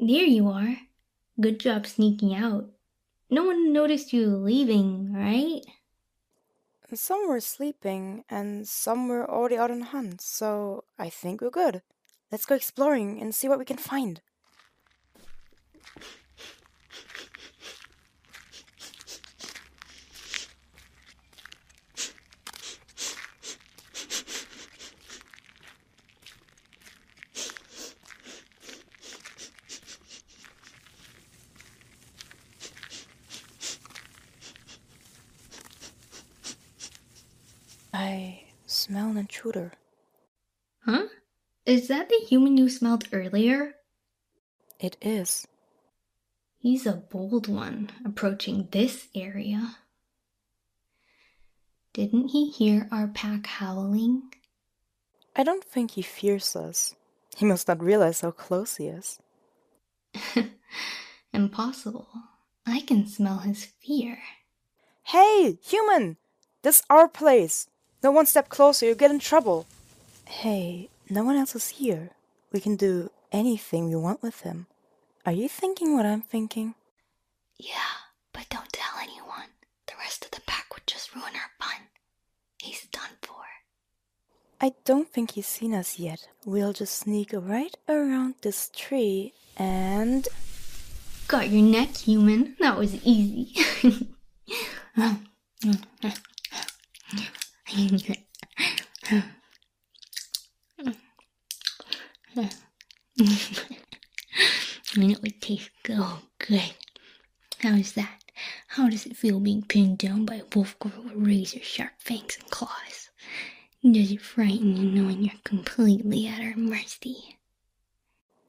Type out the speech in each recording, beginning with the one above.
there you are. Good job sneaking out. No one noticed you leaving, right? Some were sleeping, and some were already out on hunt, so I think we're good. Let's go exploring and see what we can find. I smell an intruder. Huh? Is that the human you smelled earlier? It is. He's a bold one approaching this area. Didn't he hear our pack howling? I don't think he fears us. He must not realize how close he is. Impossible. I can smell his fear. Hey, human! This our place. No one step closer, you'll get in trouble. Hey, no one else is here. We can do anything we want with him. Are you thinking what I'm thinking? Yeah, but don't tell anyone. The rest of the pack would just ruin our fun. He's done for. I don't think he's seen us yet. We'll just sneak right around this tree and. Got your neck, human. That was easy. And it would taste so good. How is that? How does it feel being pinned down by a wolf girl with razor sharp fangs and claws? Does it frighten you knowing you're completely at our mercy?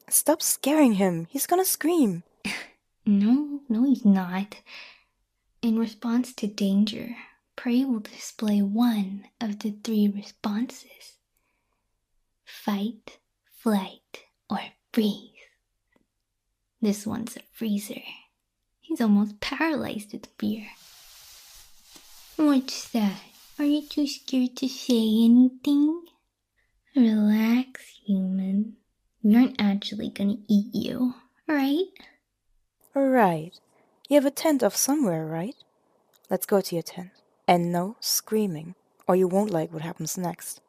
Stop scaring him. He's gonna scream. No, no, he's not. In response to danger, prey will display one of the three responses fight, flight, or freeze. This one's a freezer. He's almost paralyzed with fear. What's that? Are you too scared to say anything? Relax, human. We aren't actually gonna eat you, right? Right. You have a tent off somewhere, right? Let's go to your tent. And no screaming, or you won't like what happens next.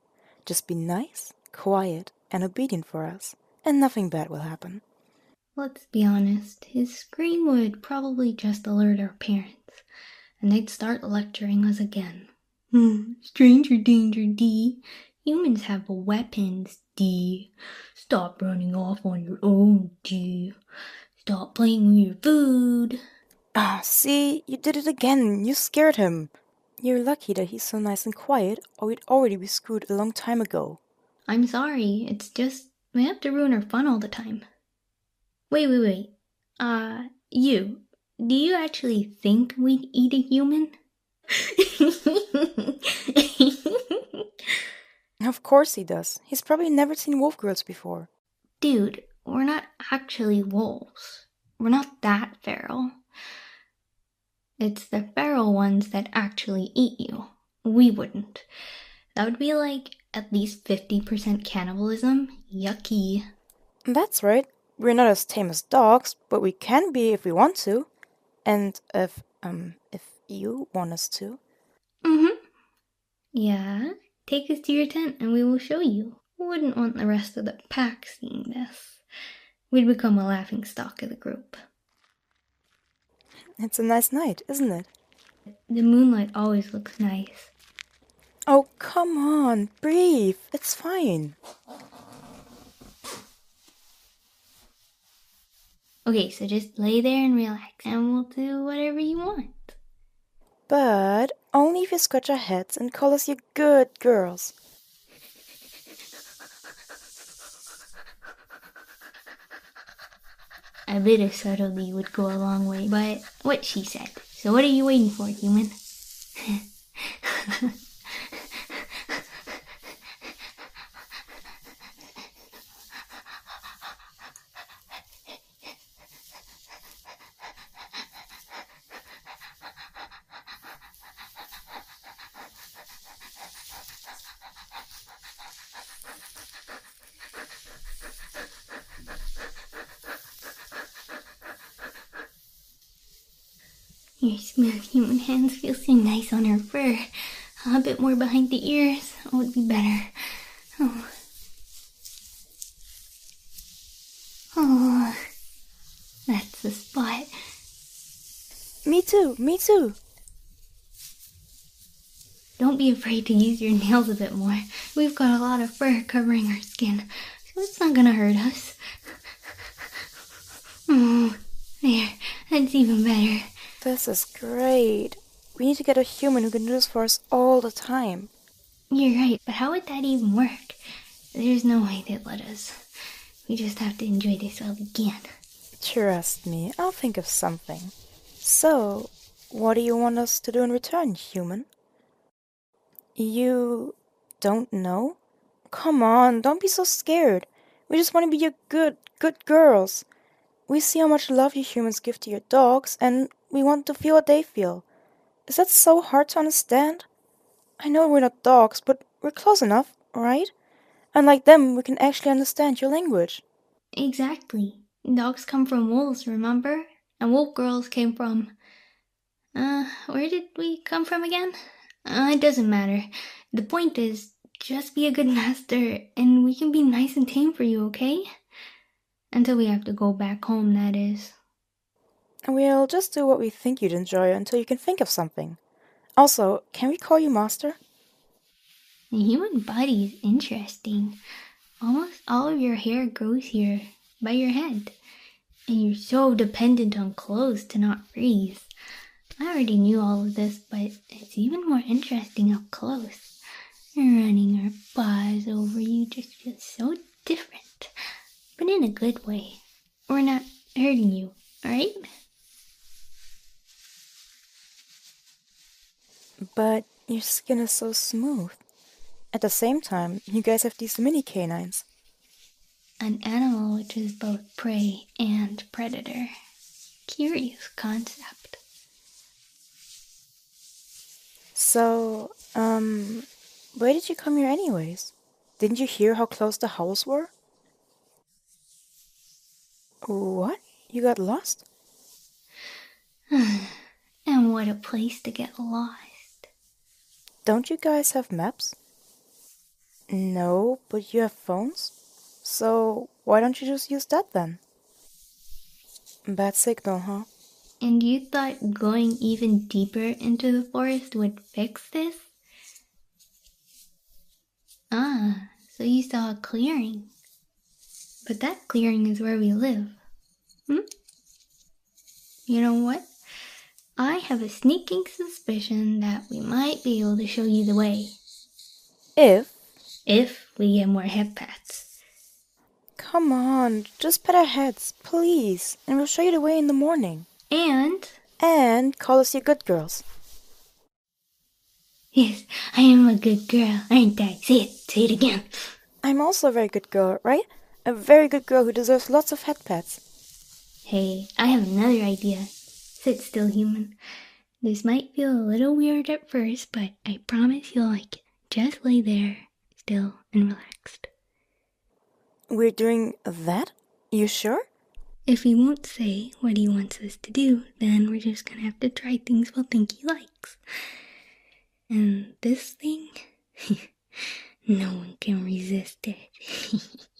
Just be nice, quiet, and obedient for us, and nothing bad will happen. Let's be honest, his scream would probably just alert our parents, and they'd start lecturing us again. Hmm, stranger danger, D. Humans have weapons, D. Stop running off on your own, D. Stop playing with your food. Ah, see, you did it again. You scared him. You're lucky that he's so nice and quiet, or we'd already be screwed a long time ago. I'm sorry, it's just we have to ruin our fun all the time. Wait, wait, wait. Uh, you. Do you actually think we'd eat a human? Of course he does. He's probably never seen wolf girls before. Dude, we're not actually wolves. We're not that feral. It's the feral ones that actually eat you. We wouldn't. That would be like at least 50% cannibalism. Yucky. That's right. We're not as tame as dogs, but we can be if we want to. And if, um, if you want us to. Mm hmm. Yeah, take us to your tent and we will show you. Wouldn't want the rest of the pack seeing this. We'd become a laughing stock of the group. It's a nice night, isn't it? The moonlight always looks nice. Oh, come on, breathe. It's fine. Okay, so just lay there and relax, and we'll do whatever you want. But only if you scratch our heads and call us your good girls. A bit of subtlety would go a long way, but what she said. So what are you waiting for, human? Your smooth human hands feel so nice on her fur. A bit more behind the ears would be better. Oh. Oh. That's the spot. Me too, me too. Don't be afraid to use your nails a bit more. We've got a lot of fur covering our skin, so it's not gonna hurt us. Oh, there. That's even better. This is great. We need to get a human who can do this for us all the time. You're right, but how would that even work? There's no way they'd let us. We just have to enjoy this while we can. Trust me, I'll think of something. So, what do you want us to do in return, human? You don't know? Come on, don't be so scared. We just want to be your good, good girls. We see how much love you humans give to your dogs, and we want to feel what they feel. Is that so hard to understand? I know we're not dogs, but we're close enough, right? And like them, we can actually understand your language. Exactly. Dogs come from wolves, remember? And wolf girls came from. Uh, where did we come from again? Uh, it doesn't matter. The point is, just be a good master, and we can be nice and tame for you, okay? Until we have to go back home, that is. We'll just do what we think you'd enjoy until you can think of something. Also, can we call you Master? The human body is interesting. Almost all of your hair grows here, by your head. And you're so dependent on clothes to not freeze. I already knew all of this, but it's even more interesting up close. Running our paws over you just feels so different, but in a good way. We're not hurting you, alright? But your skin is so smooth. At the same time, you guys have these mini canines. An animal which is both prey and predator. Curious concept. So, um, why did you come here anyways? Didn't you hear how close the house were? What? You got lost? and what a place to get lost. Don't you guys have maps? No, but you have phones? So why don't you just use that then? Bad signal, huh? And you thought going even deeper into the forest would fix this? Ah, so you saw a clearing. But that clearing is where we live. Hmm? You know what? I have a sneaking suspicion that we might be able to show you the way. If? If we get more head pats. Come on, just pet our heads, please, and we'll show you the way in the morning. And? And call us your good girls. Yes, I am a good girl, aren't I? Say it, say it again. I'm also a very good girl, right? A very good girl who deserves lots of head pats. Hey, I have another idea. Sit still, human. This might feel a little weird at first, but I promise you'll like it. Just lay there, still and relaxed. We're doing that? You sure? If he won't say what he wants us to do, then we're just gonna have to try things we'll think he likes. And this thing, no one can resist it.